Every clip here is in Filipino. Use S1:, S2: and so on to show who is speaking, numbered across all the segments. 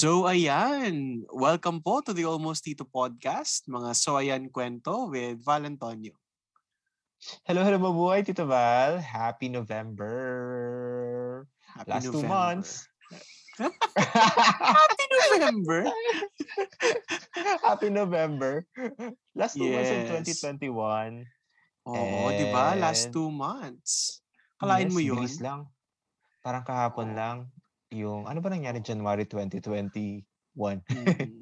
S1: So ayan, welcome po to the Almost Tito podcast, mga So Ayan kwento with Val Antonio.
S2: Hello, hello mabuhay, Tito Val. Happy November.
S1: Happy
S2: Last two
S1: November.
S2: months.
S1: Happy November!
S2: Happy November. Last two months of
S1: Yes.
S2: 2021.
S1: Oo, di ba? Last
S2: And-
S1: two months. Kalain
S2: Yes,
S1: mo yun?
S2: lang. Parang kahapon lang. Yung, ano ba nangyari January 2021?
S1: Mm.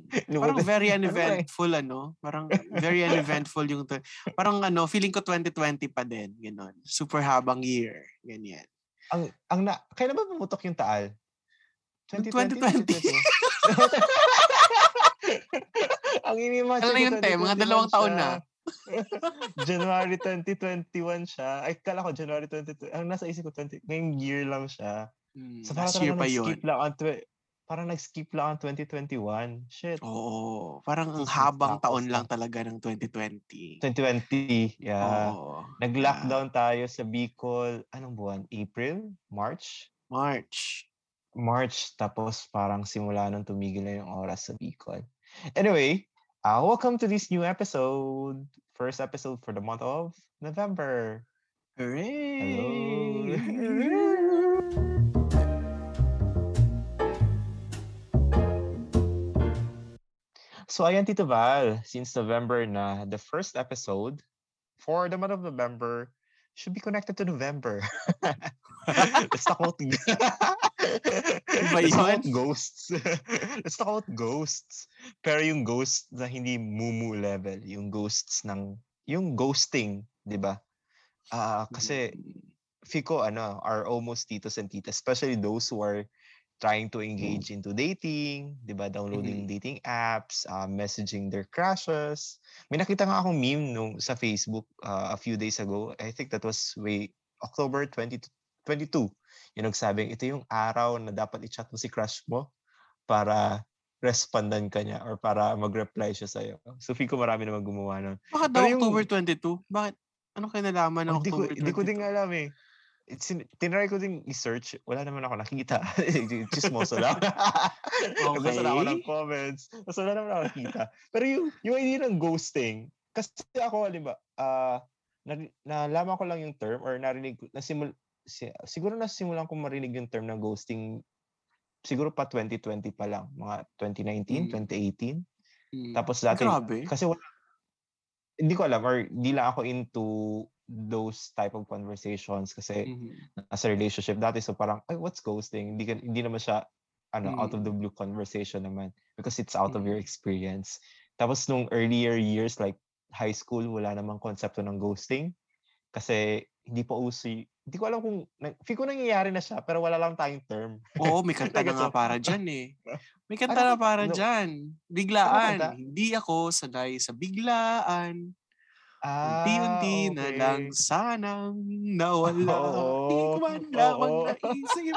S1: Parang very
S2: Ano eh?
S1: uneventful, ano? Parang very uneventful yung... tw- Parang ano, feeling ko 2020 pa din. Ganon. Super habang year. Ganyan.
S2: ang, ang na, kailan ba pumutok yung taal?
S1: 2020.
S2: 2020? ang inimagine
S1: Ano
S2: ko,
S1: yun, te? Mga
S2: 2021
S1: dalawang taon na.
S2: January 2021 siya. Ay, kala ko January 2020. Ang nasa isip ko, 20, ngayong year lang siya.
S1: Mm,
S2: So parang
S1: last year pa yun.
S2: nag-skip lang ang twe- parang nag-skip lang ang 2021. Shit.
S1: Oo. Parang ang habang
S2: tapos
S1: taon lang talaga ng 2020.
S2: 2020. Yeah.
S1: Oo.
S2: Nag-lockdown tayo sa Bicol. Anong buwan? April? March?
S1: March.
S2: March. Tapos parang simula nung tumigil na yung oras sa Bicol. Anyway, uh, welcome to this new episode. First episode for the month of November.
S1: Hooray!
S2: Hello. So ayan Tito Val, since November na, the first episode for the month of November should be connected to November. Let's talk about Let's talk about ghosts. Let's talk about ghosts. Pero yung ghost na hindi mumu level, yung ghosts ng yung ghosting, 'di ba? Ah, kasi Fico ano, are almost titos and titas, especially those who are trying to engage into dating, 'di ba? Downloading dating apps, uh, messaging their crushes. May nakita nga akong meme nung sa Facebook uh, a few days ago. I think that was way October 2022. Yung nagsabing ito yung araw na dapat i-chat mo si crush mo para respondan ka niya or para mag-reply siya sa'yo. So, Fico marami naman gumawa nun.
S1: Bakit daw October 22? Bakit? Ano kinalaman ng
S2: Hindi ko,
S1: October 22?
S2: hindi ko din alam eh. It's, tinry ko din i-search. Wala naman ako nakita. Chismoso lang. Nagbasa na ako ng
S1: Okay.
S2: comments. Tapos wala naman ako nakita. Pero yung, yung idea ng ghosting, kasi ako, halimbawa, ah na, nalaman ko lang yung term or narinig, nasimul, si, siguro nasimulan ko marinig yung term ng ghosting siguro pa 2020 pa lang, mga 2019,
S1: Mm.
S2: 2018.
S1: Mm.
S2: Tapos dati,
S1: Grabe.
S2: kasi wala, hindi ko alam or di lang ako into those type of conversations kasi
S1: Mhm.
S2: nasa relationship dati so parang ay what's ghosting hindi hindi naman siya ano out of the blue conversation naman because it's out of
S1: Mm.
S2: your experience tapos nung earlier years like high school wala namang konsepto ng ghosting kasi hindi pa uso hindi ko alam kung feel ko nangyayari na siya pero wala lang tayong term
S1: Oo, may kanta na nga para dyan eh. May kanta
S2: Ano
S1: na para
S2: ano-
S1: dyan.
S2: kanta?
S1: Biglaan. Hindi ako sanay sa biglaan.
S2: Ah
S1: Unti-unti na
S2: okay.
S1: lang sanang nawala. Di ko
S2: Oo,
S1: man lamang
S2: oo.
S1: naisip.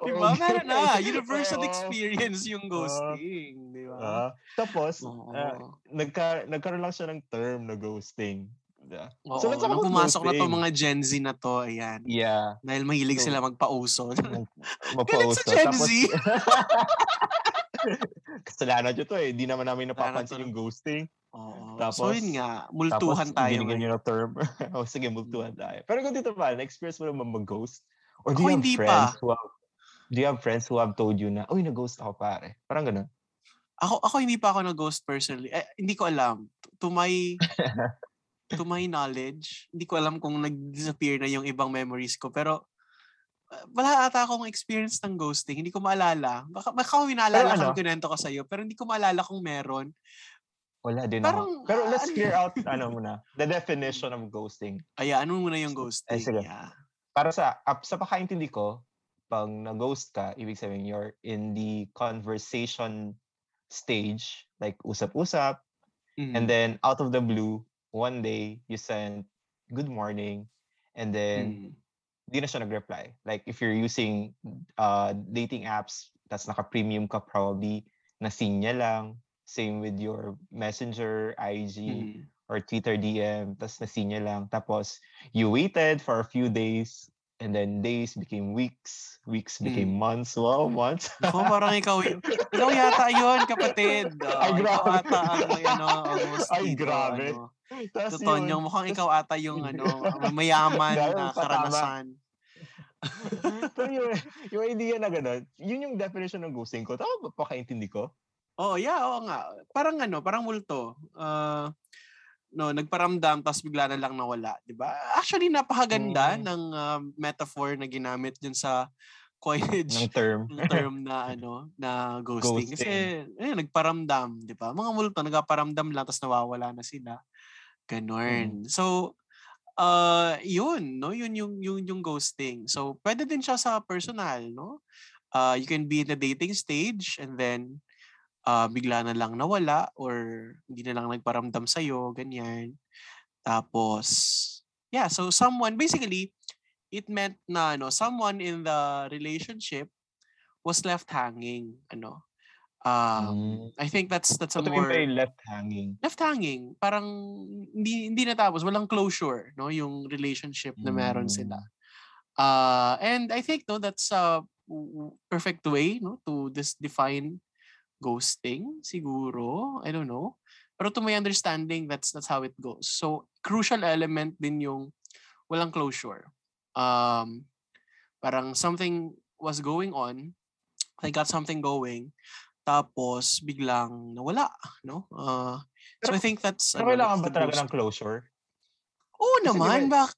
S1: Diba? Meron na. Universal
S2: Oo.
S1: experience yung ghosting. Diba?
S2: Ah, tapos
S1: Oo.
S2: ah, nagka, nagkaroon lang siya ng term na ghosting Yeah.
S1: Oo,
S2: so
S1: nung pumasok na to mga Gen Z na to, ayan.
S2: Yeah.
S1: Dahil mahilig
S2: So,
S1: sila magpauso.
S2: Mag-
S1: Galit
S2: Mapauso.
S1: sa Gen
S2: Tapos,
S1: Z.
S2: kasalanan nyo to eh. Di naman namin napapansin yung ghosting.
S1: Oo. so
S2: Tapos-
S1: yun nga, multuhan
S2: Tapos,
S1: tayo.
S2: binigyan
S1: ngayon.
S2: nyo na term. o sige, multuhan tayo. Pero kung dito ba, na-experience mo naman mag-ghost? Or
S1: Ako
S2: do you have
S1: hindi
S2: friends
S1: pa.
S2: who have, do you have friends who have told you na, uy, nag-ghost ako pare? Parang ganun.
S1: Ako ako hindi pa ako na ghost personally. Eh, hindi ko alam. To my to my knowledge, hindi ko alam kung nag-disappear na yung ibang memories ko. Pero uh, wala ata akong experience ng ghosting. Hindi ko maalala. Baka, baka ko naalala kung
S2: ano?
S1: kinento ko sa'yo. Pero hindi ko maalala kung meron.
S2: Wala din
S1: Parang,
S2: ako. Pero let's
S1: ano-
S2: clear out, ano muna, the definition of ghosting.
S1: Ay, ano muna yung ghosting?
S2: Eh, sige.
S1: Yeah.
S2: para sa up sa pakaintindi ko, pag na-ghost ka, ibig sabihin you're in the conversation stage, like usap-usap,
S1: Mhm.
S2: and then out of the blue, one day you send good morning, and then
S1: Mhm.
S2: di na siya nag-reply. Like if you're using uh, dating apps, that's naka-premium ka probably, na niya lang. Same with your messenger, IG,
S1: Mhm.
S2: or Twitter DM, tapos niya lang. Tapos, you waited for a few days, And then days became weeks, weeks became months. Wow, months.
S1: Ako, parang ikaw, ikaw yata yun, kapatid.
S2: Ay,
S1: Uh, ikaw
S2: grabe.
S1: ata ang, ano, ang host
S2: Ay,
S1: dito,
S2: grabe.
S1: Ano.
S2: Tapos
S1: Ito, Tonyong, mukhang ikaw ata yung, ano, mayaman na karanasan.
S2: Pero yung, yung idea na gano'n, yun yung definition ng ghosting ko. Tama ba pakaintindi ko?
S1: Oo, yeah, oo nga. Parang ano, parang multo. Uh, no, nagparamdam tapos bigla na lang nawala, 'di ba? Actually napakaganda
S2: Mm.
S1: ng uh, metaphor na ginamit dun sa coinage
S2: Ng term.
S1: ng term na ano, na ghosting. Kasi eh, nagparamdam, 'di ba? Mga multo nagpaparamdam lang tapos nawawala na sila. Ganon. So uh yun, no? Yun yung yung yung ghosting. So pwede din siya sa personal, no? Uh, you can be in the dating stage and then uh, bigla na lang nawala or hindi na lang nagparamdam sa ganyan. Tapos yeah, so someone basically it meant na ano, someone in the relationship was left hanging, ano. Um,
S2: Mm.
S1: I think that's that's a
S2: What
S1: more
S2: left hanging?
S1: left hanging. Parang hindi hindi natapos, walang closure, no, yung relationship na meron sila.
S2: Mm.
S1: Uh, and I think no that's a perfect way no to this define ghosting siguro. I don't know. Pero to my understanding that's that's how it goes. So crucial element din yung walang closure. Um parang something was going on. I got something going tapos biglang nawala, no? Uh, so I think that's
S2: Pero
S1: ano,
S2: kailangan ba talaga ng closure?
S1: Oo
S2: Kasi
S1: naman,
S2: ba-
S1: bak.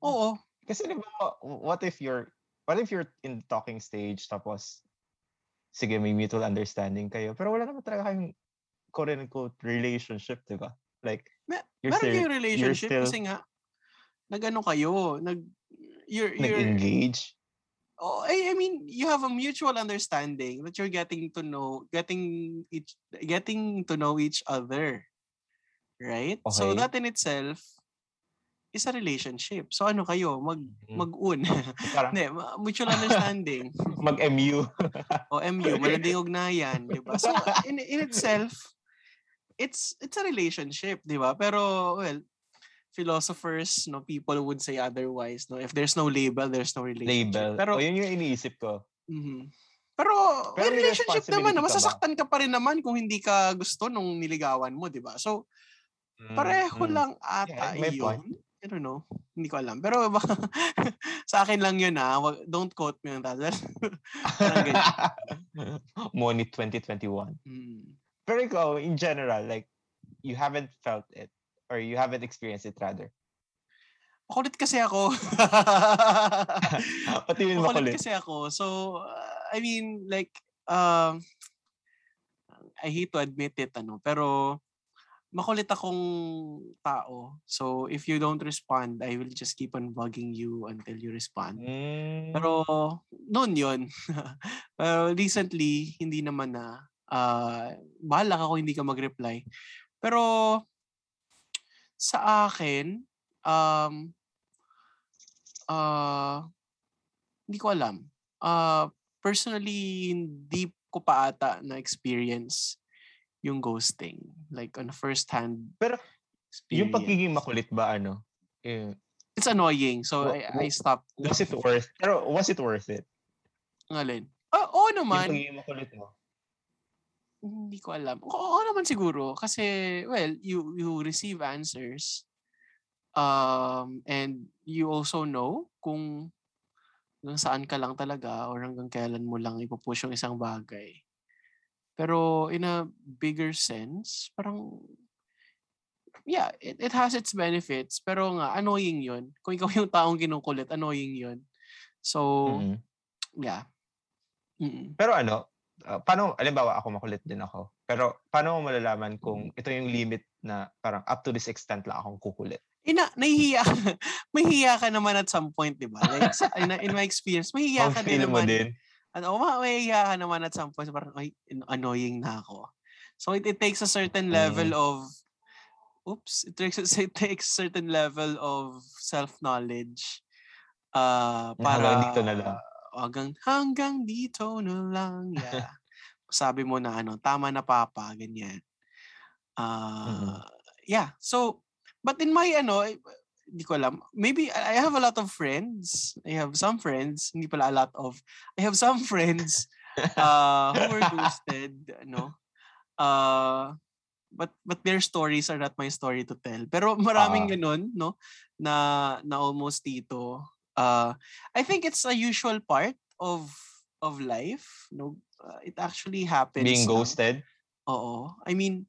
S1: Oo.
S2: Kasi di ba, what if you're, what if you're in the talking stage tapos, sige, may mutual understanding kayo, pero wala naman talaga kayong quote-unquote relationship, di ba? Like,
S1: Me-
S2: You're
S1: meron
S2: still-
S1: kayong relationship
S2: still-
S1: kasi nga nag-ano kayo, nag you're you're
S2: nag-engage.
S1: oh, I, I mean, you have a mutual understanding that you're getting to know getting each getting to know each other. Right? So
S2: Okay.
S1: that in itself is a relationship. So ano kayo, mag
S2: Mm.
S1: mag-un. Ma- mutual understanding.
S2: mag-MU.
S1: o MU, malanding ugnayan, di ba? So, in, in itself, it's it's a relationship, di ba? Pero, well, philosophers, no, people would say otherwise, no? If there's no label, there's no relationship.
S2: label.
S1: Pero,
S2: o yun yung iniisip ko.
S1: mhm. Pero,
S2: Pero
S1: may relationship naman, na masasaktan ka pa rin naman kung hindi ka gusto nung niligawan mo, di ba? So, pareho
S2: Mm, mm.
S1: lang ata
S2: Yeah,
S1: yun.
S2: point.
S1: I don't know. Hindi ko alam. Pero baka, sa akin lang yun ha. Wag- Don't quote me on that.
S2: Money 2021.
S1: Mm.
S2: Pero ikaw, in general, like, you haven't felt it or you haven't experienced it rather.
S1: Makulit kasi ako.
S2: Pati yun
S1: Makulit
S2: makulit.
S1: kasi ako. So, uh, I mean, like, um, I hate to admit it, ano, pero makulit akong tao. So, if you don't respond, I will just keep on bugging you until you respond.
S2: Mm,
S1: Pero, noon yun. pero recently, hindi naman na. Uh, bahala ka kung hindi ka mag-reply. Pero, sa akin, um, uh, hindi ko alam. Uh, personally, hindi ko pa ata na experience yung ghosting. Like, on a first-hand
S2: Pero,
S1: experience.
S2: yung pagiging makulit ba, ano? Eh,
S1: It's annoying. So,
S2: Wa-
S1: I, I stopped.
S2: was it worth, pero was it worth it?
S1: Ngalin. Ah, oo
S2: Yung
S1: naman.
S2: pagiging makulit mo?
S1: Hindi ko alam. Oo, oo naman siguro. Kasi, well, you you receive answers. Um, and you also know kung hanggang saan ka lang talaga or hanggang kailan mo lang ipupush yung isang bagay. Pero in a bigger sense, parang yeah, it, it has its benefits. Pero nga, annoying yun. Kung ikaw yung taong kinukulit, annoying yun. So,
S2: Mm-mm.
S1: yeah. Mm-mm.
S2: Pero ano, ah, paano, alimbawa ako makulit din ako. Pero paano mo malalaman kung ito yung limit na parang up to this extent lang akong kukulit?
S1: ina, nahihiya ka. Mahihiya ka naman at some point, di ba? Like, sa, in, in my experience, mahihiya ka din naman.
S2: din.
S1: Ano, ma- mahihiya ka naman at some point. Parang, ay, an- annoying na ako. So, it, it takes a certain level
S2: Mm.
S1: of, oops, it takes, it takes a certain level of self-knowledge uh, para,
S2: hanggang dito na lang.
S1: Hanggang, hanggang dito na lang. Yeah. Sabi mo na, ano, tama na papa, ganyan. Uh,
S2: Mm-mm.
S1: Yeah. So, but in my, ano, eh, hindi ko alam. Maybe I have a lot of friends. I have some friends, hindi pala a lot of. I have some friends uh, who were ghosted, no? Uh, but but their stories are not my story to tell. Pero maraming
S2: Ah.
S1: ganun, no? Na na almost dito. Uh, I think it's a usual part of of life, no? Uh, it actually happens.
S2: Being ghosted.
S1: Oo. I mean,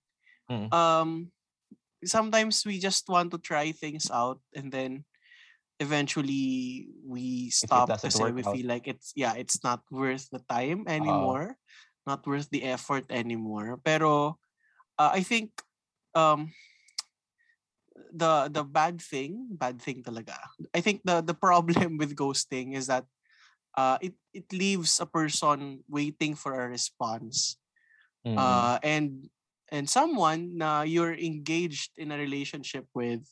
S2: Mm.
S1: um, sometimes we just want to try things out and then eventually we stop
S2: work
S1: we feel like it's yeah it's not worth the time anymore not worth the effort anymore. Pero uh, I think um the the bad thing bad thing talaga. I think the the problem with ghosting is that uh it it leaves a person waiting for a response
S2: Mm.
S1: uh, and and someone na you're engaged in a relationship with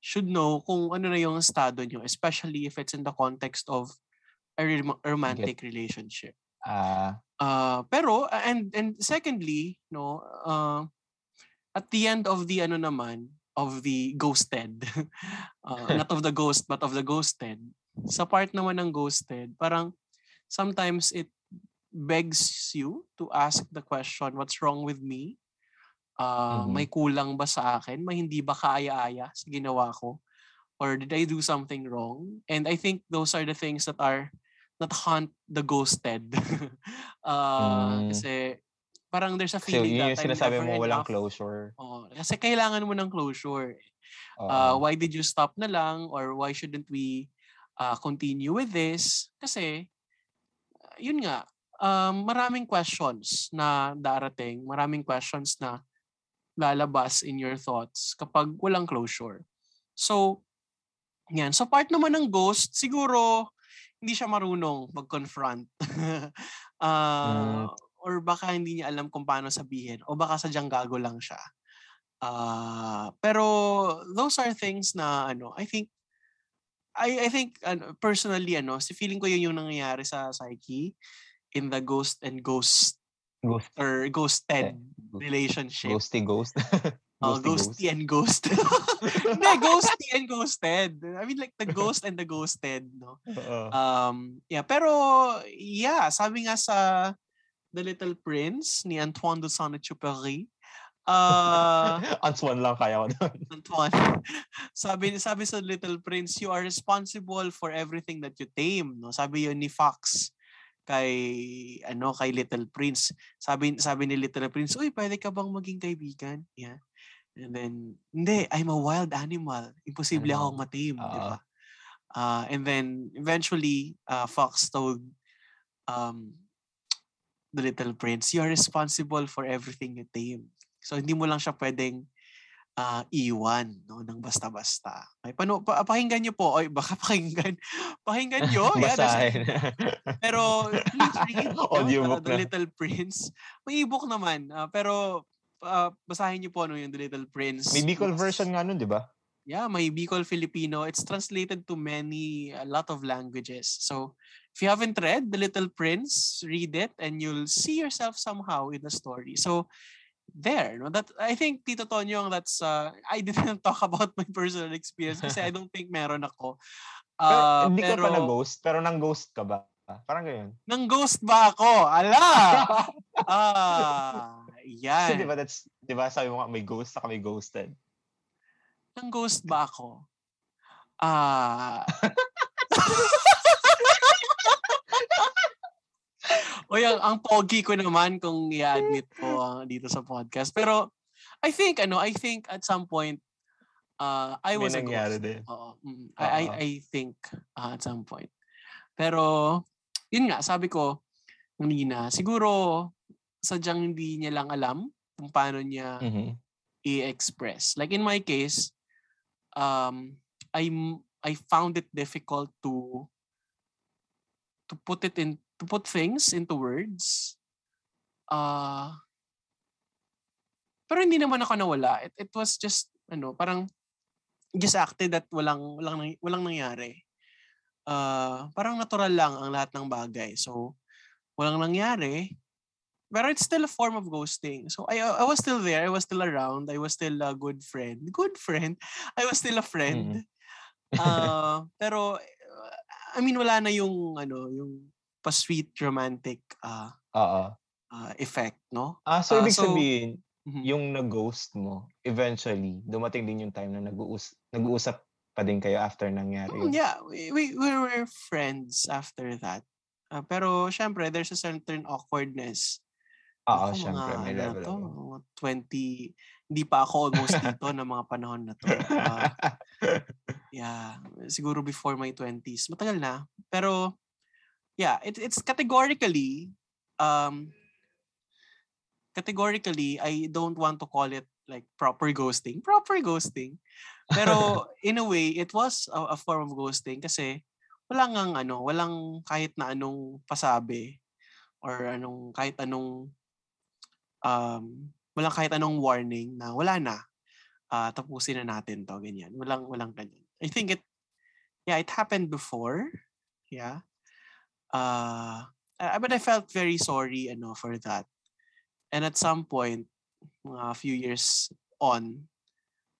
S1: should know kung ano na yung estado nyo, especially if it's in the context of a rom- romantic relationship.
S2: Ah,
S1: Uh, pero uh, and and secondly, no, uh, at the end of the ano naman of the ghosted, uh, not of the ghost but of the ghosted. Sa part naman ng ghosted, parang sometimes it begs you to ask the question, what's wrong with me? Uh,
S2: Mhm.
S1: May kulang ba sa akin? May hindi ba kaaya-aya sa ginawa ko? Or did I do something wrong? And I think those are the things that are that haunt the ghosted. uh,
S2: Mm.
S1: Kasi parang there's a feeling
S2: yun
S1: that
S2: yung sinasabi mo walang
S1: enough.
S2: closure.
S1: Oo, kasi kailangan mo ng closure.
S2: Oo.
S1: Uh, why did you stop na lang? Or why shouldn't we uh, continue with this? Kasi, uh, yun nga, um, maraming questions na darating, maraming questions na lalabas in your thoughts kapag walang closure. So, yan. So, part naman ng ghost, siguro, hindi siya marunong mag-confront. uh, Or baka hindi niya alam kung paano sabihin. O baka sadyang gago lang siya. Uh, pero those are things na ano, I think I I think ano, personally ano, si feeling ko yun yung nangyayari sa psyche in the ghost and ghost
S2: Ghost,
S1: or ghosted
S2: Ghost-
S1: relationship.
S2: ghosty ghost.
S1: Oh,
S2: Ghosty
S1: ghosty and ghost. Hindi, ghosty and ghosted. I mean like the ghost and the ghosted, no?
S2: Oo.
S1: Um, yeah, pero yeah, sabi nga sa The Little Prince ni Antoine de Saint-Exupéry, uh,
S2: Antoine lang kaya ko doon.
S1: Antoine, sabi sabi sa Little Prince, you are responsible for everything that you tame, no? Sabi yun ni Fox kay ano kay Little Prince. Sabi sabi ni Little Prince, "Uy, pwede ka bang maging kaibigan?" Yeah. And then, hindi, I'm a wild animal. Imposible akong matame, di
S2: Oo.
S1: ba? Uh, and then eventually, uh, Fox told um, the Little Prince, you are responsible for everything you tame. So hindi mo lang siya pwedeng ah, iwan no, ng basta-basta. Ay, pano, pa, pakinggan nyo po. Oy, baka pakinggan. Pakinggan nasa-
S2: Basahin.
S1: pero please read no,
S2: Audiobook
S1: the, the. Little Prince. May ebook naman. ah, pero ah, basahin niyo po ano yung The Little Prince.
S2: May Bicol version nga nun, di ba?
S1: Yeah, may Bicol Filipino. It's translated to many, a lot of languages. So, if you haven't read The Little Prince, read it and you'll see yourself somehow in the story. So, there, no? That I think Tito Tonyong, that's uh, I didn't talk about my personal experience kasi I don't think meron ako.
S2: Pero,
S1: Ah,
S2: hindi ka
S1: pero,
S2: pa na-ghost, pero nang-ghost ka ba? Parang ganyan.
S1: Nang ghost ba ako? Ala! ah,
S2: di
S1: yan.
S2: ba that's, di ba sabi mo nga may ghost saka may ghosted.
S1: Nang ghost ba ako? Ah. o yung, ang pogi ko naman kung i-admit ko ah, dito sa podcast. Pero I think ano, I think at some point uh, I
S2: May
S1: was a ghost.
S2: din.
S1: Oo. mm, I, I. I think ah, at some point. Pero yun nga, sabi ko kanina, siguro sadyang hindi niya lang alam kung paano niya
S2: Mhm.
S1: i-express. Like in my case, um, I I found it difficult to to put it in to put things into words. Uh, pero hindi naman ako nawala. It, it was just ano, parang just acted that walang walang walang nangyari. Uh, parang natural lang ang lahat ng bagay. So walang nangyari. Pero it's still a form of ghosting. So I I was still there. I was still around. I was still a good friend. Good friend. I was still a friend. Uh, pero, I mean, wala na yung, ano, yung pa-sweet romantic uh,
S2: Oo.
S1: uh, effect, no?
S2: Ah, so
S1: Ah,
S2: ibig
S1: so-
S2: sabihin,
S1: Mhm.
S2: yung nag-ghost mo, eventually, dumating din yung time na nag-uus nag-uusap pa din kayo after nangyari
S1: Mm, yeah, we, we, we were friends after that. Uh, pero, syempre, there's a certain awkwardness.
S2: Oo, syempre,
S1: mga,
S2: may
S1: ano
S2: level
S1: to, mga 20, hindi pa ako almost dito ng mga panahon na to. Uh, yeah, siguro before my 20s. Matagal na. Pero, yeah, it, it's categorically, um, categorically, I don't want to call it like proper ghosting. Proper ghosting. Pero, in a way, it was a, a form of ghosting kasi walang ang ano, walang kahit na anong pasabi or anong kahit anong um walang kahit anong warning na wala na. ah, tapusin na natin to ganyan. Walang walang ganyan. I think it yeah, it happened before. Yeah. Uh, uh, but I felt very sorry ano for that. And at some point, a few years on,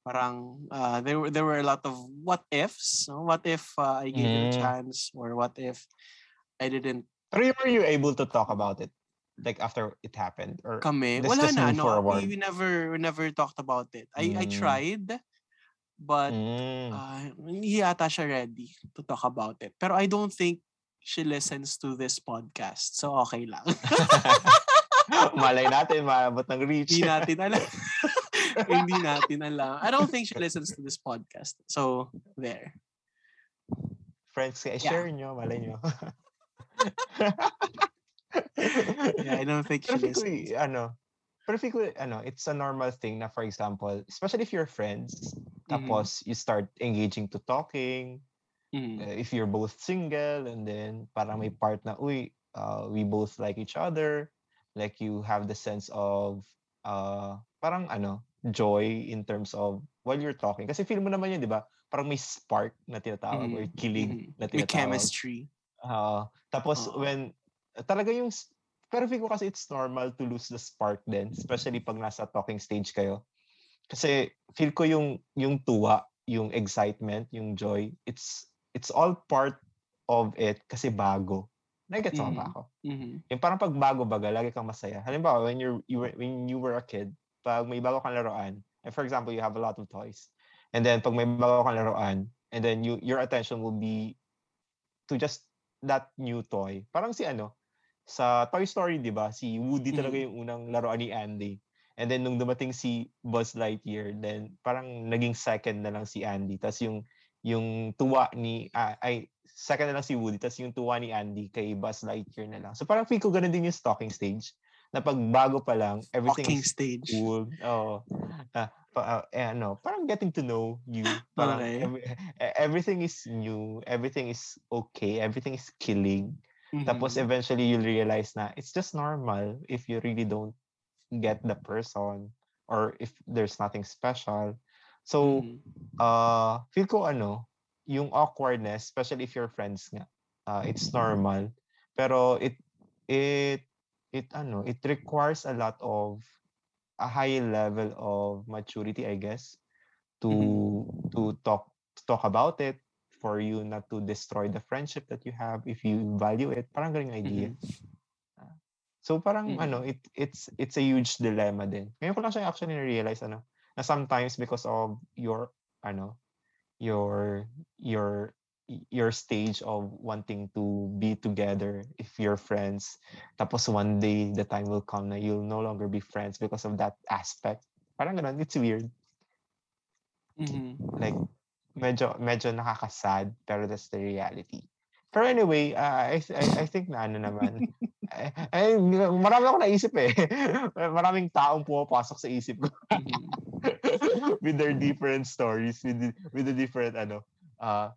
S1: parang uh, there were there were a lot of what ifs. no? What if uh, I gave it a
S2: Mm.
S1: chance or what if I didn't
S2: Pero were you able to talk about it? Like after it happened? Or
S1: kami. Wala na
S2: forward.
S1: we, we never we never talked about it. I I
S2: Mm.
S1: tried but
S2: Mm.
S1: uh, hindi yata siya ready to talk about it. Pero I don't think she listens to this podcast. So okay lang.
S2: Malay natin, maabot ng reach.
S1: hindi natin alam. hindi natin alam. I don't think she listens to this podcast. So there.
S2: Friends, kaya
S1: Yeah.
S2: share nyo, malay nyo.
S1: Yeah, I don't think she listens.
S2: eh, ano, ko, ano, it's a normal thing na, for example, especially if you're friends, tapos you start engaging to talking,
S1: Mhm.
S2: uh, if you're both single, and then parang may part na, uy, uh, we both like each other, like you have the sense of, uh, parang ano, joy in terms of while you're talking. Kasi feel mo naman yun, di ba? Parang may spark na tinatawag or
S1: Mhm.
S2: kilig
S1: Mhm.
S2: na
S1: May
S2: tinatawag.
S1: chemistry.
S2: Oo. tapos
S1: Oo.
S2: when talaga yung pero feel ko kasi it's normal to lose the spark din, especially pag nasa talking stage kayo. Kasi feel ko yung yung tuwa, yung excitement, yung joy, it's it's all part of it kasi bago. Nagets mo ba ako?
S1: Mhm.
S2: Yung parang pag bago baga, lagi kang masaya. Halimbawa, when you're, you were, when you were a kid, pag may bago kang laruan, and for example, you have a lot of toys, and then pag may bago kang laruan, and then you your attention will be to just that new toy. Parang si ano, sa Toy Story, di ba? Si Woody talaga
S1: Mhm.
S2: yung unang laruan ni Andy. And then nung dumating si Buzz Lightyear, then parang naging second na lang si Andy. Tapos yung yung tuwa ni ah, ay second na lang si Woody, tapos yung tuwa ni Andy kay Buzz Lightyear na lang. So parang feel ko ganun din yung stalking stage. Na pag bago pa lang, everything
S1: Talking
S2: is
S1: stage.
S2: cool. Oo. Ah, pa, ah, eh, ano, parang getting to know you. Parang
S1: Okay.
S2: every- eh, everything is new, everything is okay, everything is killing. Tapos
S1: Mhm.
S2: eventually you'll realize na it's just normal if you really don't get the person or if there's nothing special. So,
S1: Mhm.
S2: uh, feel ko ano, yung awkwardness, especially if you're friends nga, uh, it's normal. Pero it, it, it, ano, it requires a lot of, a high level of maturity, I guess, to,
S1: Mhm.
S2: to talk, to talk about it, for you not to destroy the friendship that you have if you value it. Parang galing idea.
S1: Mhm.
S2: So parang
S1: Mm.
S2: ano, it it's it's a huge dilemma din. Ngayon ko lang siya actually na-realize ano, na sometimes because of your ano, your your your stage of wanting to be together if you're friends. Tapos one day the time will come na you'll no longer be friends because of that aspect. Parang ganun it's weird.
S1: Mhm.
S2: like medyo medyo nakakasad pero that's the reality pero anyway uh, I, I I think na ano naman ay, ay, marami ako naisip eh maraming taong pumapasok sa isip ko
S1: Mhm.
S2: with their different stories with the, with the different ano uh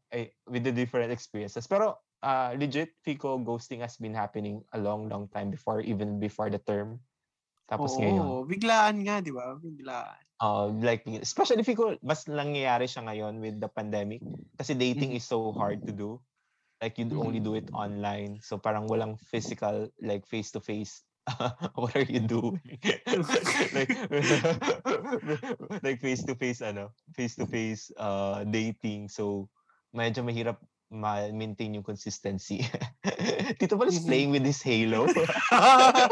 S2: with the different experiences pero uh legit Fico ghosting has been happening a long long time before even before the term tapos ngayon
S1: Oo, biglaan nga, di ba? Biglaan.
S2: uh, like especially Fico mas nangyayari siya ngayon with the pandemic kasi dating
S1: Mhm.
S2: is so hard to do like you only do it online. So parang walang physical like face to face what are you doing? Like like face to face ano face to face uh dating. So medyo mahirap ma-maintain yung consistency. Tito Paul is playing with his halo.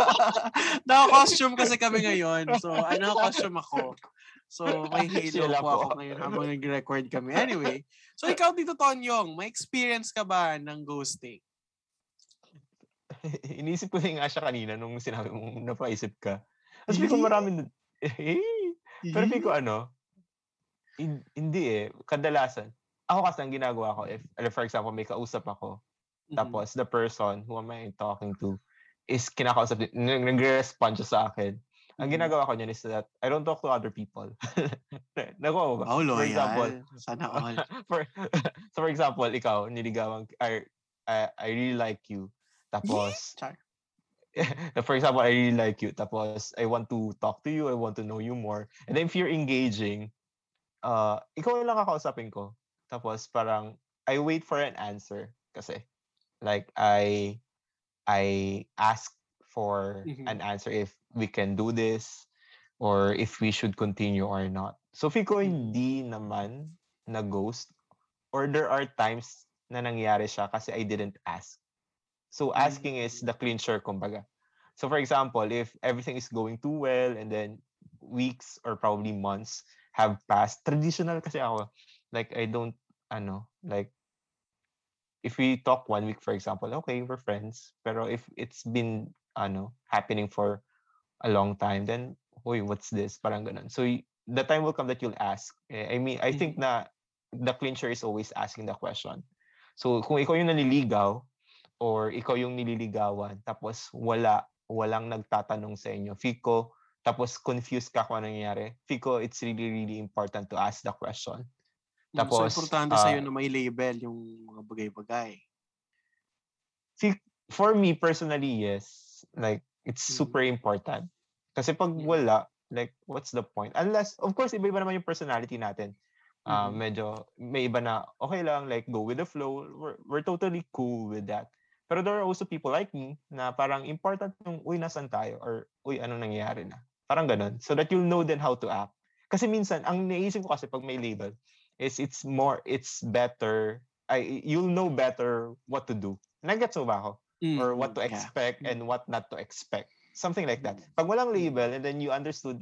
S1: Naka-costume kasi kami ngayon. So, ay, naka-costume ako. So, may halo
S2: Sila
S1: po ako
S2: po.
S1: ngayon habang nag-record kami. Anyway, so ikaw dito, Tonyong, may experience ka ba ng ghosting?
S2: Inisip ko rin nga siya kanina nung sinabi mong napaisip ka. Tapos ko
S1: Eh?
S2: marami, pero feel ko ano, hin- hindi eh, kadalasan, ako kasi ang ginagawa ko, if, like, for example, may kausap ako,
S1: Mhm.
S2: tapos the person who am I talking to is kinakausap, din- nag- nagre-respond siya sa akin. Ang
S1: Mhm.
S2: ginagawa ko niyan is that I don't talk to other people. Nakuha mo ba?
S1: Oh,
S2: For example,
S1: loyal. Sana all.
S2: for, so for example, ikaw, niligawan, I, I, I really like you. Tapos,
S1: Char.
S2: for example, I really like you. Tapos, I want to talk to you. I want to know you more. And then if you're engaging, uh, ikaw lang kakausapin ko. Tapos, parang, I wait for an answer. Kasi, like, I, I ask for
S1: Mhm.
S2: an answer if we can do this or if we should continue or not. So, feel ko
S1: Mhm.
S2: hindi naman na ghost or there are times na nangyari siya kasi I didn't ask. So asking is the clincher, kumbaga. So for example, if everything is going too well and then weeks or probably months have passed, traditional kasi ako, like I don't, ano, like if we talk one week, for example, okay, we're friends. Pero if it's been, ano, happening for a long time, then, uy, what's this? Parang ganun. So the time will come that you'll ask. Eh, I mean, I think na the clincher is always asking the question. So kung ikaw yung naliligaw or ikaw yung nililigawan tapos wala walang nagtatanong sa inyo, Fico, tapos confused ka kung ano nangyayari, Fico, it's really, really important to ask the question. Tapos,
S1: so, importante sa'yo
S2: ah,
S1: na may label yung mga bagay-bagay.
S2: For me, personally, yes. Like, it's super important. Kasi pag wala, like, what's the point? Unless, of course, iba-iba naman yung personality natin.
S1: Mhm.
S2: medyo, may iba na, okay lang, like, go with the flow. We're, we're totally cool with that. Pero there are also people like me na parang important yung, uy, nasan tayo? Or, uy, anong nangyayari na? Parang ganun. So that you'll know then how to act. Kasi minsan, ang naisip ko kasi pag may label, is it's more, it's better, I, you'll know better what to do. Nagets mo ba ako? Or what to
S1: Mm, yeah.
S2: expect
S1: Mm.
S2: and what not to expect. Something like that.
S1: Mm.
S2: Pag walang label and then you understood,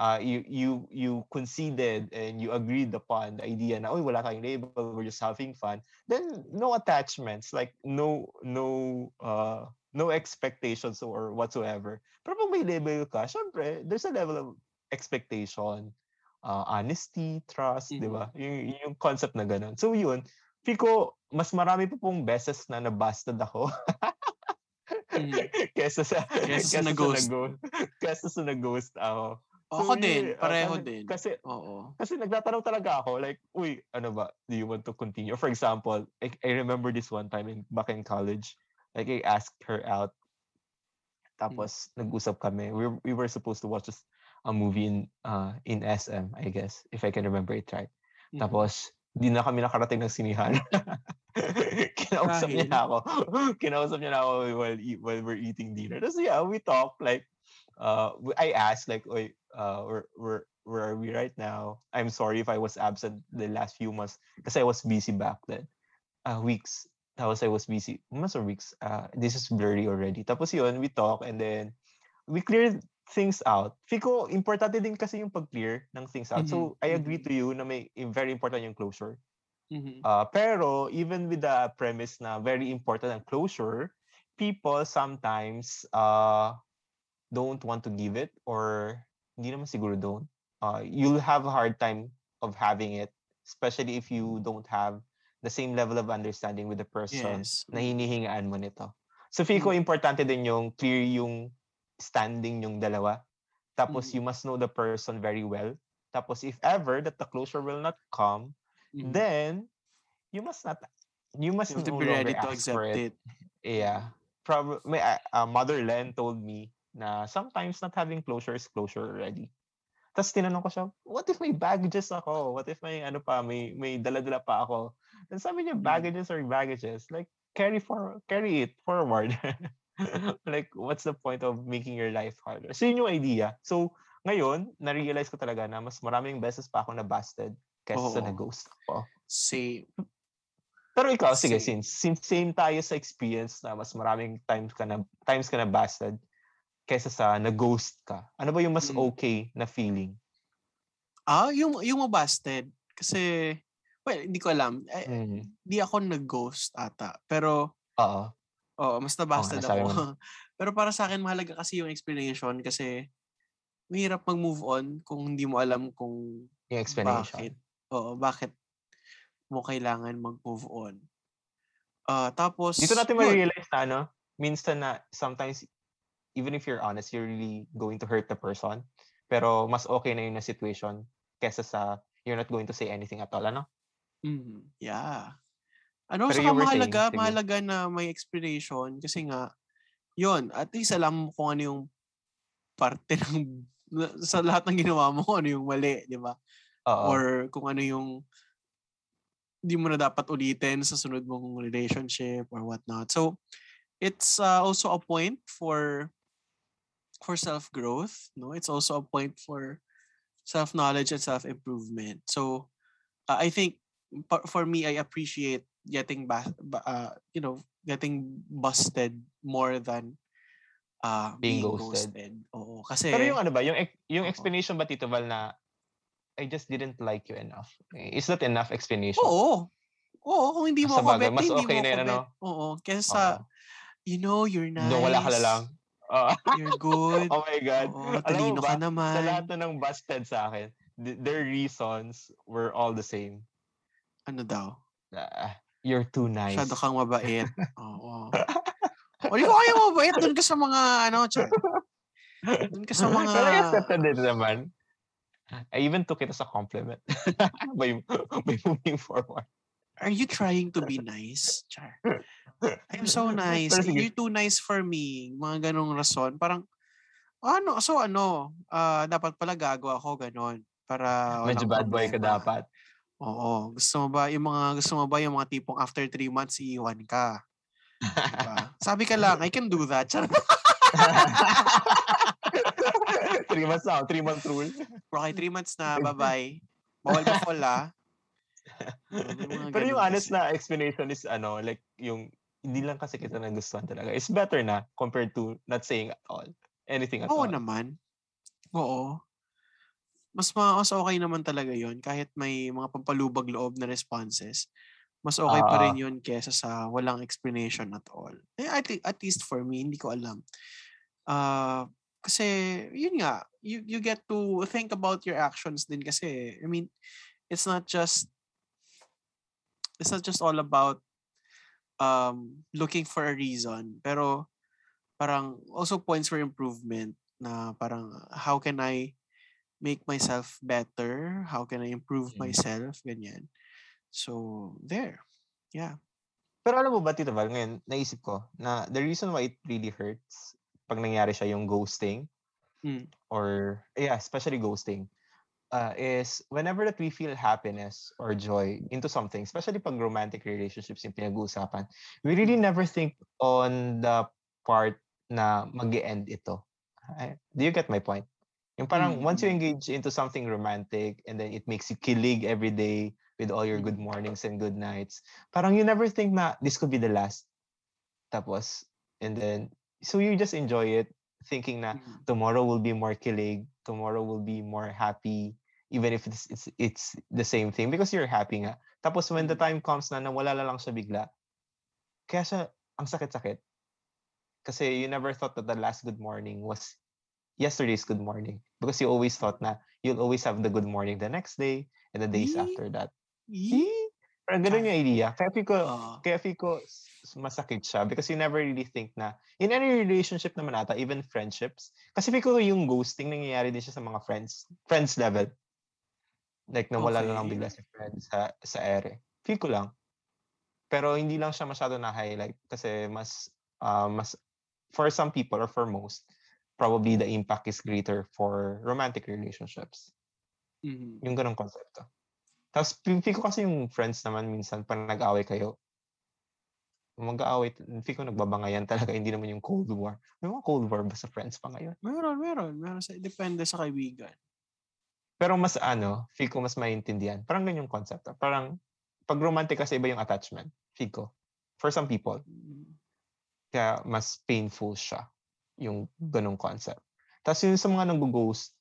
S2: uh, you you you conceded and you agreed upon the idea na, oh, wala tayong label, we're just having fun, then no attachments, like no no uh no expectations or whatsoever. Pero pag may label ka, syempre, there's a level of expectation, uh, honesty, trust, di ba? Yung, yung concept na ganun. So yun, Fico, mas marami pa pong beses na nabasted ako
S1: Mhm.
S2: kesa sa
S1: Kesa sa na-ghost.
S2: nag-ghost. Kesa sa nag-ghost ako.
S1: Ako
S2: yun,
S1: din,
S2: ah,
S1: pareho
S2: kasi-
S1: din.
S2: Kasi
S1: Oo.
S2: kasi nagtatanong talaga ako like, uy, ano ba? Do you want to continue? For example, I, I remember this one time in, back in college. Like I asked her out. Tapos nag-usap kami. We, we were supposed to watch this, a movie in uh in SM, I guess, if I can remember it right.
S1: Mhm.
S2: Tapos di na kami nakarating ng sinihan. Kinausap niya na ako. Kinausap niya na ako while, eat, while we're eating dinner. Tapos yeah, we talk like uh I asked like, oy, uh where where where are we right now? I'm sorry if I was absent the last few months kasi I was busy back then. Uh weeks. Tapos I was busy. Months or weeks. Uh this is blurry already. Tapos yun, we talk and then we cleared things out. Fico, importante din kasi yung pag-clear ng things out. So, I agree
S1: Mhm.
S2: to you na may very important yung closure.
S1: Mhm.
S2: Uh, pero, even with the premise na very important ang closure, people sometimes uh, don't want to give it or hindi naman siguro don't. Uh, you'll have a hard time of having it, especially if you don't have the same level of understanding with the person
S1: Yes.
S2: na hinihingaan mo nito. So, feel ko importante din yung clear yung standing yung dalawa. Tapos,
S1: Mm.
S2: you must know the person very well. Tapos, if ever that the closure will not come,
S1: Mhm.
S2: then you must not you must
S1: You have to
S2: no
S1: be ready to accept it.
S2: Yeah. Probably may uh, uh, Mother Len told me na sometimes not having closure is closure already. Tapos tinanong ko siya, what if may baggages ako? What if may ano pa, may may dala-dala pa ako? And sabi niya,
S1: Mm.
S2: baggages or baggages. Like, carry for carry it forward. like, what's the point of making your life harder? So, yun yung idea. So, ngayon, na-realize ko talaga na mas maraming beses pa ako na busted kaysa sa
S1: Oo.
S2: na-ghost ako.
S1: Same.
S2: Pero ikaw, sige,
S1: Same.
S2: since, since same tayo sa experience na mas maraming times ka na, times ka na busted kaysa sa na-ghost ka, ano ba yung mas
S1: Mm.
S2: okay na feeling?
S1: Ah, yung, yung mabasted. Kasi, well, hindi ko alam. Eh,
S2: Mm.
S1: Di ako nag-ghost ata. Pero,
S2: Oo.
S1: Oo, mas nabasted
S2: nasabi
S1: ako. Pero para sa akin, mahalaga kasi yung explanation kasi mahirap mag-move on kung hindi mo alam kung
S2: Yung explanation.
S1: bakit. Oo, bakit mo kailangan mag-move on. Ah, tapos,
S2: Dito natin ma-realize na, ano, minsan na sometimes, even if you're honest, you're really going to hurt the person. Pero mas okay na yun na situation kesa sa you're not going to say anything at all, ano?
S1: Mhm, yeah. Ano,
S2: you were saying,
S1: mahalaga, mahalaga na may explanation kasi nga, yun, at least alam mo kung ano yung parte ng, sa lahat ng ginawa mo, kung ano yung mali, di ba?
S2: Oo.
S1: Or kung ano yung hindi mo na dapat ulitin sa sunod mong relationship or whatnot. So, it's uh, also a point for for self-growth, no? It's also a point for self-knowledge and self-improvement. So, uh, I think for me, I appreciate getting ba- ba- uh, you know, getting busted more than uh,
S2: Being
S1: being,
S2: ghosted.
S1: ghosted. Oo, kasi
S2: Pero yung ano ba, yung, yung explanation ba, Tito Val, na I just didn't like you enough. Is that enough explanation?
S1: Oo. Oo, kung hindi mo
S2: Sa
S1: ako bet,
S2: mas
S1: hindi
S2: okay
S1: mo
S2: na yun, ano?
S1: Oo, kesa
S2: Oo.
S1: you know, you're nice.
S2: Doon wala ka na lang. Oo.
S1: You're good.
S2: oh my God.
S1: Oo, talino
S2: ba,
S1: ka naman.
S2: Sa lahat na ng busted sa akin, th- their reasons were all the same.
S1: Ano daw?
S2: Ah, you're too nice.
S1: Masyado kang mabait. Oo. O, di ko kaya mabait doon ka sa mga, ano, char. Doon ka sa mga...
S2: Pero accepted it naman. I even took it as a compliment by, by moving forward.
S1: Are you trying to be nice? Char. I'm so nice. You're too nice for me. Mga ganong rason. Parang, ano, so ano, ah, dapat pala gago ako, ganon. Para
S2: Medyo
S1: walang
S2: bad boy ka dapat.
S1: Oo. Gusto mo ba, yung mga, gusto mo ba yung mga tipong after three months, iiwan ka? Diba? Sabi ka lang, I can do that. Charot.
S2: three months now, three month rule.
S1: Okay, three months na, bye-bye. Bawal ba fall, ah? Oo, mga
S2: Pero yung honest
S1: kasi.
S2: na explanation is ano, like yung hindi lang kasi kita nagustuhan talaga. It's better na compared to not saying at all. Anything at
S1: Oo
S2: all.
S1: naman. Oo. Mas, ma- mas okay naman talaga yon kahit may mga pampalubag loob na responses. Mas okay pa rin
S2: Ah.
S1: yun kesa sa walang explanation at all. Eh, at, at least for me, hindi ko alam. Ah, kasi, yun nga, you, you get to think about your actions din kasi. I mean, it's not just it's not just all about um, looking for a reason, pero parang also points for improvement na parang how can I make myself better? How can I improve
S2: Mm.
S1: myself? Ganyan. So, there. Yeah.
S2: Pero alam mo ba, Tito Val, ngayon, naisip ko na the reason why it really hurts pag nangyari siya yung ghosting,
S1: Mm.
S2: or, yeah, especially ghosting, uh, is whenever that we feel happiness or joy into something, especially pag romantic relationships yung pinag-uusapan, we really never think on the part na mag end ito. Do you get my point? Yung parang once you
S1: Mm.
S2: engage into something romantic and then it makes you kilig every day with all your good
S1: Mm.
S2: mornings and good nights, parang you never think na this could be the last. Tapos, and then, so you just enjoy it thinking na
S1: Mm.
S2: tomorrow will be more kilig, tomorrow will be more happy, even if it's it's, it's the same thing because you're happy nga. Tapos when the
S1: Mm.
S2: time comes na nawala na lang siya bigla, kaya siya ang sakit-sakit. Kasi you never thought that the last good morning was yesterday's good morning because you always thought na you'll always have the good morning the next day and the days
S1: Yee.
S2: after that.
S1: Yee.
S2: Parang ganun yung idea. Kaya feel ko,
S1: Oo.
S2: kaya feel ko masakit siya because you never really think na in any relationship naman ata, even friendships, kasi feel ko yung ghosting nangyayari din siya sa mga friends, friends level. Like nawala na lang
S1: Okay.
S2: bigla si friend sa sa ere. Feel ko lang. Pero hindi lang siya masyado na highlight kasi mas ah, mas for some people or for most probably the impact is greater for romantic relationships.
S1: Mhm.
S2: Yung ganong konsepto. Tapos feel feel ko kasi yung friends naman minsan pag nag-away kayo, mag-aaway, feel ko nagbabangayan talaga, hindi naman yung Cold War. May mga Cold War ba sa friends pa ngayon?
S1: Meron, meron. Meron sa, depende sa kaibigan.
S2: Pero mas ano, feel ko mas maintindihan. Parang ganyan yung concept. ah. Parang pag romantic kasi iba yung attachment. Fico. For some people.
S1: Mm.
S2: Kaya mas painful siya. Yung ganong concept. Tapos yung sa mga nag-ghost,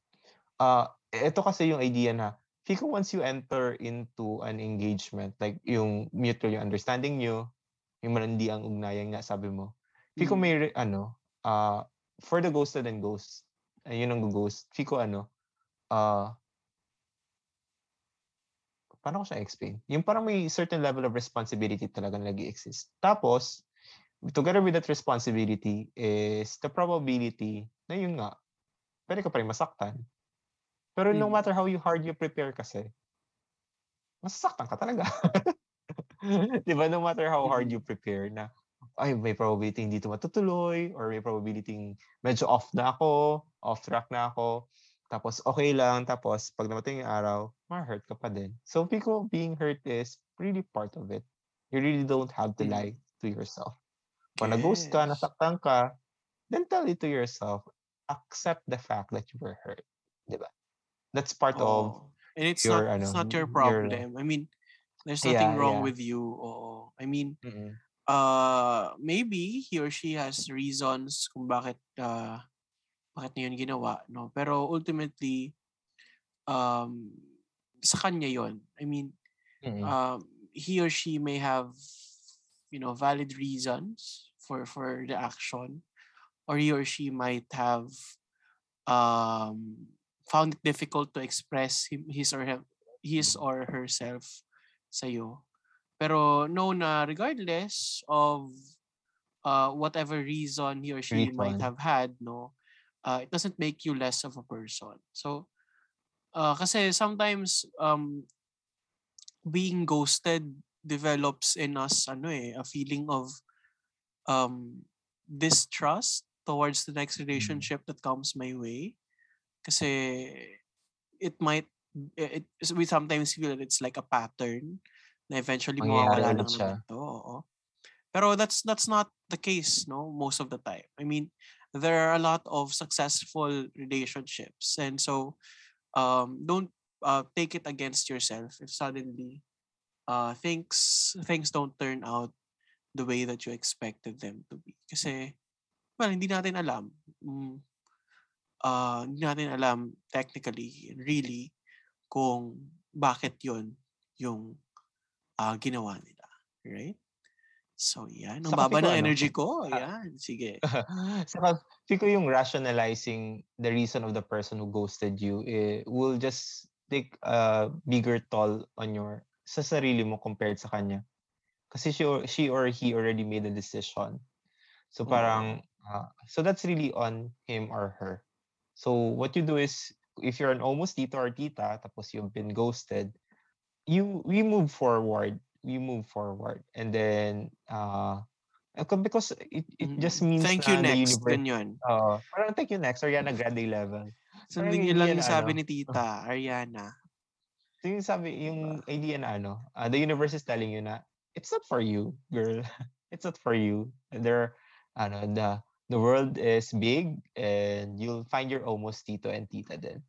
S2: uh, ito kasi yung idea na Fico once you enter into an engagement, like yung mutual yung understanding nyo, yung malandi ang ugnayan nga sabi mo. Fico
S1: Mm.
S2: may ano, uh, for the ghosted and ghost, uh, yun ang ghost. Fico ano, uh, paano ko siya explain? Yung parang may certain level of responsibility talaga nag exist Tapos, together with that responsibility is the probability na yun nga, pwede ka pa rin masaktan. Pero no
S1: Mm.
S2: matter how you hard you prepare kasi, masasaktan ka talaga. Di ba? No matter how hard
S1: Mm.
S2: you prepare na, ay, may probability hindi ito matutuloy or may probability medyo off na ako, off track na ako. Tapos okay lang. Tapos pag namatay yung araw, ma-hurt ka pa din. So Pico, being hurt is really part of it. You really don't have to
S1: Mm.
S2: lie to yourself. Kung nag-ghost ka,
S1: Yes.
S2: nasaktan ka, then tell it to yourself. Accept the fact that you were hurt. Di ba? That's part of
S1: Oo. And it's
S2: your,
S1: not it's
S2: ano,
S1: not your
S2: your-
S1: problem. I mean, there's nothing
S2: Yeah,
S1: wrong
S2: yeah.
S1: with you. Oo. I mean,
S2: Mm-mm.
S1: uh maybe he or she has reasons kung bakit uh, bakit niya yun ginawa, no? Pero ultimately um sa kanya yon. I mean,
S2: Mm-mm.
S1: um he or she may have you know valid reasons for for the action or he or she might have um found it difficult to express him, his or her, his or herself sa iyo pero know na regardless of uh, whatever reason he or she might
S2: Reason.
S1: have had no uh, it doesn't make you less of a person. So uh, kasi sometimes um being ghosted develops in us ano eh a feeling of um distrust towards the next relationship that comes my way. Kasi it might it, it- we sometimes feel that it's like a pattern na eventually mawawala lang naman to oo. pero that's that's not the case no most of the time. I mean there are a lot of successful relationships. And so um don't uh, take it against yourself if suddenly uh things things don't turn out the way that you expected them to be. Kasi well hindi natin alam. Mm, uh, hindi natin alam technically really kung bakit yon yung uh, ginawa nila right? So yan. Ang baba ng
S2: ano,
S1: energy ko.
S2: ah,
S1: yan sige.
S2: Saka, feel yung rationalizing the reason of the person who ghosted you eh, will just take a bigger toll on your sa sarili mo compared sa kanya. Kasi she or, she or he already made a decision. So
S1: Oo.
S2: parang, ah, so that's really on him or her. So what you do is, if you're an almost tito or tita, tapos you've been ghosted, you we move forward. We move forward. And then, uh, because it, it just
S1: Mm,
S2: means
S1: thank
S2: na
S1: you
S2: the
S1: next
S2: universe,
S1: ganyan
S2: uh, parang thank you next, Ariana Grande level.
S1: Sundin niyo
S2: idea
S1: lang yung sabi
S2: ano,
S1: ni tita Ariana
S2: So yung sabi, yung idea na ano, uh, the universe is telling you na, it's not for you, girl. it's not for you. There, ano, the, the world is big and you'll find your almost tito and tita then.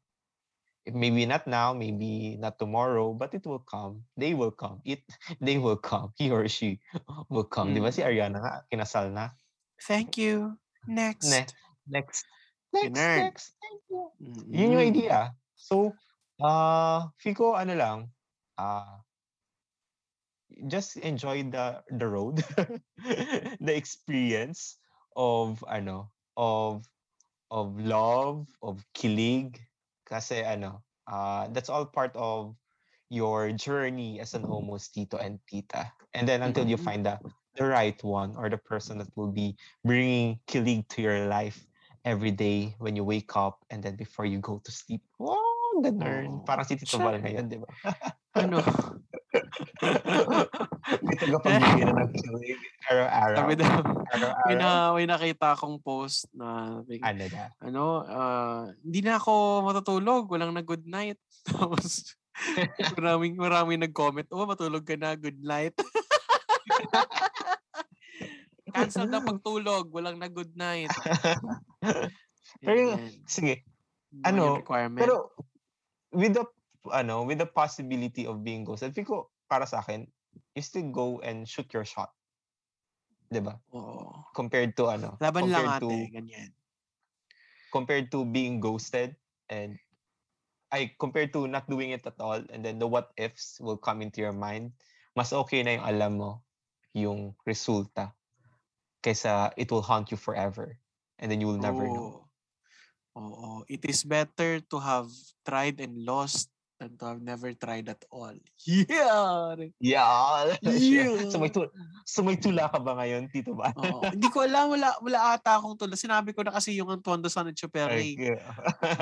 S2: Maybe not now, maybe not tomorrow, but it will come. They will come. It, they will come. He or she will come. Di ba si
S1: Mm.
S2: Ariana nga, kinasal na?
S1: thank you next
S2: Ne, next. Next,
S1: Ganun.
S2: next. Thank you. Yun yung
S1: Mm.
S2: idea. So, uh, Fico, ano lang, uh, just enjoy the the road, the experience of ano, of of love, of kilig, kasi ano, uh, that's all part of your journey as an almost tito and tita. And then until you find the the right one or the person that will be bringing kilig to your life every day when you wake up and then before you go to sleep. Wow, ganun.
S1: Oo.
S2: Parang si Tito Val ngayon, di ba?
S1: ano
S2: May tagapagbigay na ng kilig araw-araw.
S1: sabi daw may,
S2: Araw-araw.
S1: na, may nakita akong post na sabi,
S2: Ano na?
S1: ano ah, hindi na ako matutulog walang na good night tapos maraming maraming nag-comment oh matulog ka na good night cancel na pagtulog walang na good night
S2: Pero. Sige. Ano,
S1: requirement
S2: Pero with the ano, with the possibility of being ghosted, ko para sa akin, you still go and shoot your shot. 'Di ba?
S1: Oo.
S2: Compared to ano,
S1: Laban lang
S2: compared to
S1: ate, ganyan.
S2: compared to being ghosted and I compared to not doing it at all and then the what ifs will come into your mind. Mas okay na yung alam mo yung resulta kaysa it will haunt you forever and then you will never know.
S1: Oo. It is better to have tried and lost than to have never tried at all. Yeah!
S2: Yeah.
S1: Yeah.
S2: so may tu- so may tula ka ba ngayon, Tito ba?
S1: Oo. Hindi ko alam, wala, wala ata akong tulad. Sinabi ko na kasi yung Antoine Santos Perry.
S2: yeah.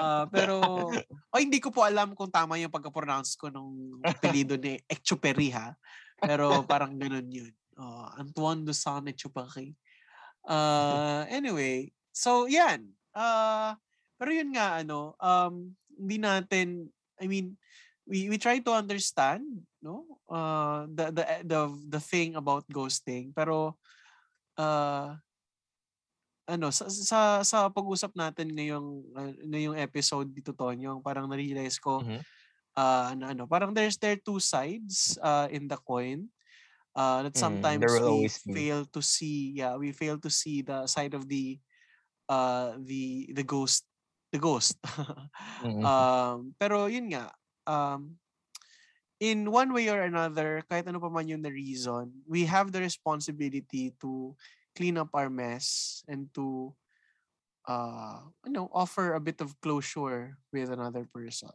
S1: Ah, pero, o hindi ko po alam kung tama yung pagka-pronounce ko nung apelido ni Echuperi ha. Pero parang ganun yun. Oh, Antoine dos Santos Echuperi. Uh, anyway, so yan. Uh, pero yun nga, ano, um, hindi natin, I mean, we we try to understand, no? Uh, the the the the thing about ghosting, pero uh, ano sa sa, sa pag-usap natin ngayong uh, ngayong episode dito Tonyo, parang na-realize ko
S2: Mhm.
S1: uh, na ano, parang there's there two sides uh, in the coin. Uh, that
S2: Mm,
S1: sometimes
S2: will
S1: we
S2: be.
S1: fail to see, yeah, we fail to see the side of the uh the the ghost the ghost.
S2: Mhm.
S1: um pero yun nga um in one way or another kahit ano pa man yung the reason we have the responsibility to clean up our mess and to uh you know offer a bit of closure with another person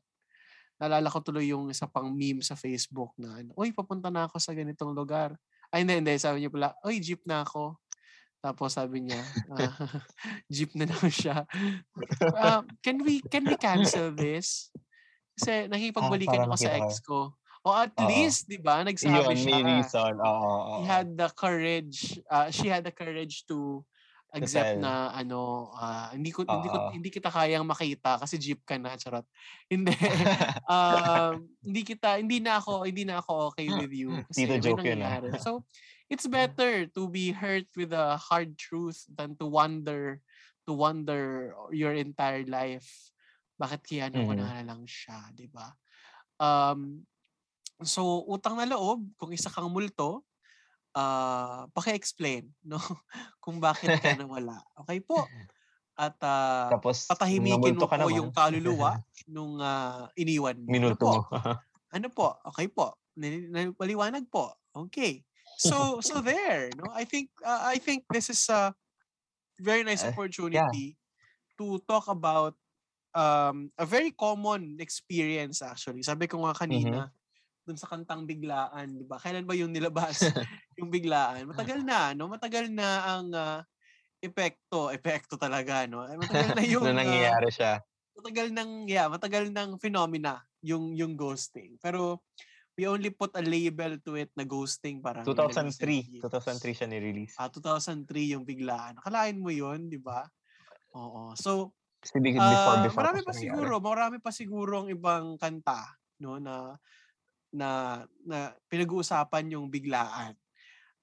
S1: naalala ko tuloy yung isa pang meme sa Facebook na Uy, papunta na ako sa ganitong lugar. Ay, hindi, hindi. Sabi niya pala, Uy, jeep na ako. Tapos sabi niya, ah, jeep na lang siya. Ah, can we can we cancel this? Kasi nakipagbalikan
S2: para
S1: ako sa ex ko. O at
S2: Oo.
S1: least, di ba, nagsabi
S2: Yun,
S1: siya.
S2: reason. Oo, oo,
S1: He had the courage, uh, she had the courage to accept na ano, ah, hindi ko hindi ko hindi kita kayang makita kasi jeep ka na, charot. Hindi. um, hindi kita hindi na ako hindi na ako okay with you kasi may
S2: joke yun, ah.
S1: So, it's better to be hurt with a hard truth than to wonder to wonder your entire life. Bakit kaya ko
S2: Mhm.
S1: na lang siya, 'di ba? Um, so utang na loob kung isa kang multo, ah paki-explain, no? Kung bakit ka nawala. Okay po. At ah,
S2: Tapos,
S1: patahimikin mo
S2: ka
S1: po
S2: naman.
S1: yung kaluluwa nung ah, iniwan mo. Ano
S2: Minulto
S1: po?
S2: mo.
S1: Ano po? Okay po. Nali- nali- Paliwanag po. Okay. So so there, no? I think uh, I think this is a very nice
S2: Uh,
S1: opportunity to talk about um a very common experience actually. Sabi ko nga kanina dun sa kantang Biglaan, 'di ba? Kailan ba yung nilabas yung Biglaan? Matagal na, no? Matagal na ang ah, epekto, epekto talaga, no? Eh, Matagal na yung
S2: na
S1: ah,
S2: nangyayari siya.
S1: matagal ng yeah, matagal ng phenomena yung yung ghosting. Pero we only put a label to it na ghosting parang ilang isang
S2: 2003.
S1: years.
S2: 2003 siya ni-release.
S1: Ah, 2003 yung biglaan. Akalain mo yun, di ba? Oo. So,
S2: Kasi be- before,
S1: ah,
S2: before
S1: marami
S2: pa siya
S1: siguro, marami pa siguro ang ibang kanta, no, na na na pinag-uusapan yung biglaan.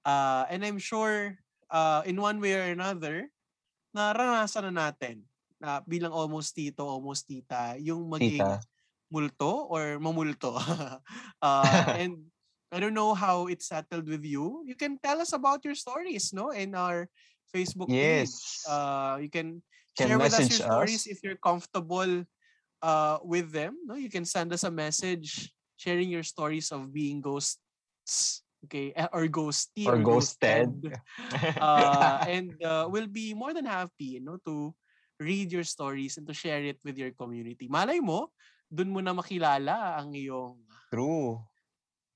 S1: Ah, and I'm sure uh, in one way or another, naranasan na natin na bilang almost tito, almost tita, yung maging
S2: Tita.
S1: Multo or mamulto. uh, and I don't know how it settled with you. You can tell us about your stories, no? In our Facebook page.
S2: Yes.
S1: Uh, you can,
S2: Can
S1: share with us your stories
S2: us.
S1: if you're comfortable uh, with them. No, you can send us a message sharing your stories of being ghosts, okay, eh, or ghosty
S2: Or ghosted.
S1: uh, and uh, we'll be more than happy, you know, to read your stories and to share it with your community. Malay mo, dun mo na makilala ang iyong
S2: True.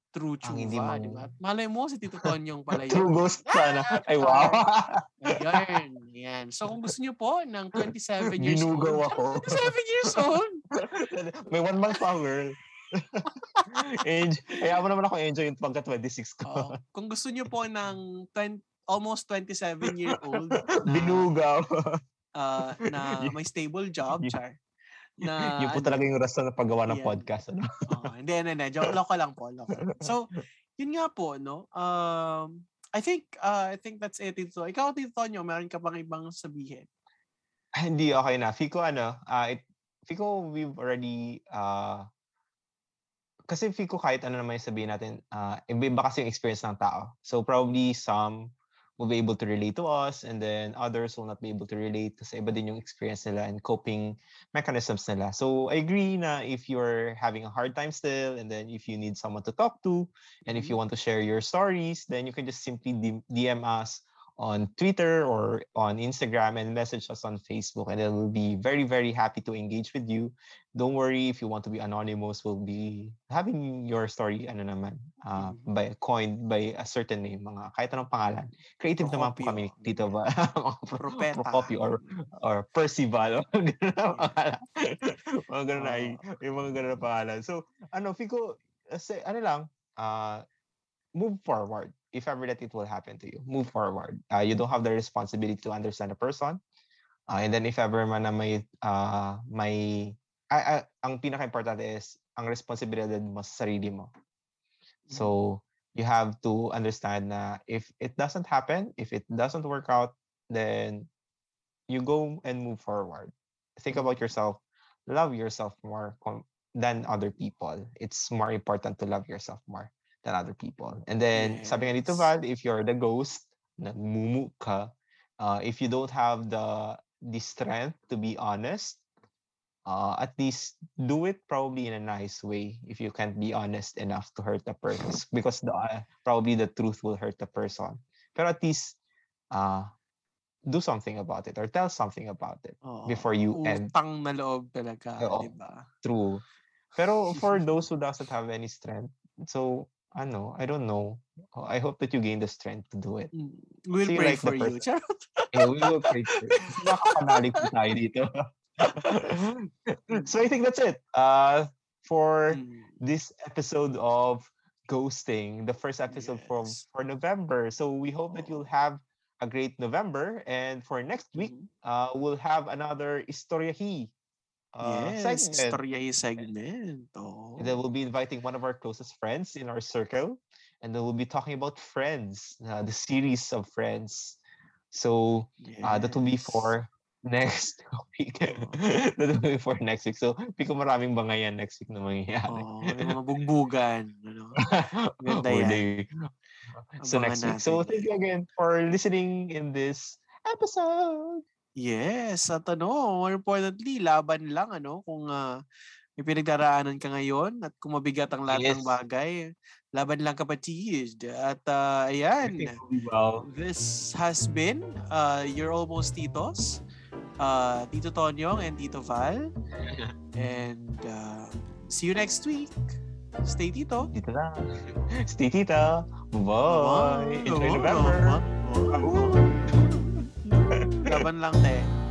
S1: true
S2: Ang hindi mo-
S1: di ba? Malay mo si Tito Tonyong pala
S2: True
S1: yun.
S2: ghost sana. Ay, wow.
S1: Ayan, yan. So kung gusto niyo po ng 27 years
S2: Binugaw
S1: old,
S2: ako.
S1: 27 years old,
S2: May one month pa, girl. enjoy. Kaya mo naman ako enjoy yung pagka 26 ko.
S1: oh, kung gusto niyo po ng 20, almost 27 year old na,
S2: Binugaw.
S1: uh, na may stable job, char. Na,
S2: yun po
S1: ano,
S2: talaga yung rason na paggawa ng
S1: Yan.
S2: podcast. Ano?
S1: Oo, hindi, hindi, hindi. Joke, loko lang po. Loko. So, yun nga po, no? Um, I think, uh, I think that's it, Tito. Ikaw, Tito Tonyo, meron ka pang ibang sabihin?
S2: Ah, Hindi, okay na. Fico, ano, ah it, Fico, we've already uh, kasi ko kahit ano naman yung sabihin natin, uh, iba kasi yung experience ng tao. So probably some will be able to relate to us and then others will not be able to relate kasi iba din yung experience nila and coping mechanisms nila. So I agree na if you're having a hard time still and then if you need someone to talk to and if you
S1: Mm-hmm.
S2: want to share your stories, then you can just simply DM us on Twitter or on Instagram and message us on Facebook and we'll be very very happy to engage with you. Don't worry if you want to be anonymous, we'll be having your story ano naman uh, by coined by a certain name mga kahit anong pangalan. Creative naman po
S1: Procopio.
S2: kami dito ba
S1: Propeta.
S2: Procopio or or Percival mga ganun na pangalan. mga ganun na yung mga ganun na pangalan. So ano Fico say, ano lang uh, move forward if ever that it will happen to you. Move forward. Uh, you don't have the responsibility to understand a person. Uh, and then if ever man na may uh, may ah, ah, ang pinaka-importante is ang responsibilidad mo sa sarili mo. So you have to understand na if it doesn't happen, if it doesn't work out, then you go and move forward. Think about yourself. Love yourself more than other people. It's more important to love yourself more than other people. And then sabi nga dito Val, if you're the ghost, nagmumu ka, uh, if you don't have the the strength to be honest, uh, at least do it probably in a nice way if you can't be honest enough to hurt the person because the uh, probably the truth will hurt the person pero at least uh, do something about it or tell something about it
S1: Oo.
S2: before you end
S1: Utang na loob talaga, di ba?
S2: true pero for those who doesn't have any strength so ano I don't know Uh, I hope that you gain the strength to do it
S1: Mm. We'll
S2: So
S1: pray
S2: like
S1: for you. Charot.
S2: Yeah, we will pray for po tayo dito. so I think that's it. Uh, for
S1: Mm.
S2: this episode of ghosting, the first episode for
S1: Yes.
S2: for November. So we hope that you'll have a great November, and for next week,
S1: Mhm.
S2: uh, we'll have another Istoryahi uh,
S1: yes,
S2: segment.
S1: storya segment. Oo.
S2: And then we'll be inviting one of our closest friends in our circle, and then we'll be talking about Friends, uh, the series of Friends. So uh, that will be
S1: Yes.
S2: for next week. that will be for next week. So, piko maraming bangayan next week na mangyayari.
S1: Oo, yung mga bugbugan. Ano? Ganda yan.
S2: so
S1: Abangan
S2: next week. So
S1: natin
S2: thank you again for listening in this episode.
S1: Yes, at ano, more importantly, laban lang ano kung ah, may pinagdaraanan ka ngayon at kung mabigat ang lahat ng
S2: Yes.
S1: bagay, laban lang kapatid. At ah, ayan,
S2: well.
S1: this has been uh, your almost titos, uh, Tito Tonyong and Tito Val. And uh, see you next week. Stay Tito.
S2: Dito na. Stay tita. Bye. Enjoy November.
S1: oo. Laban lang, te.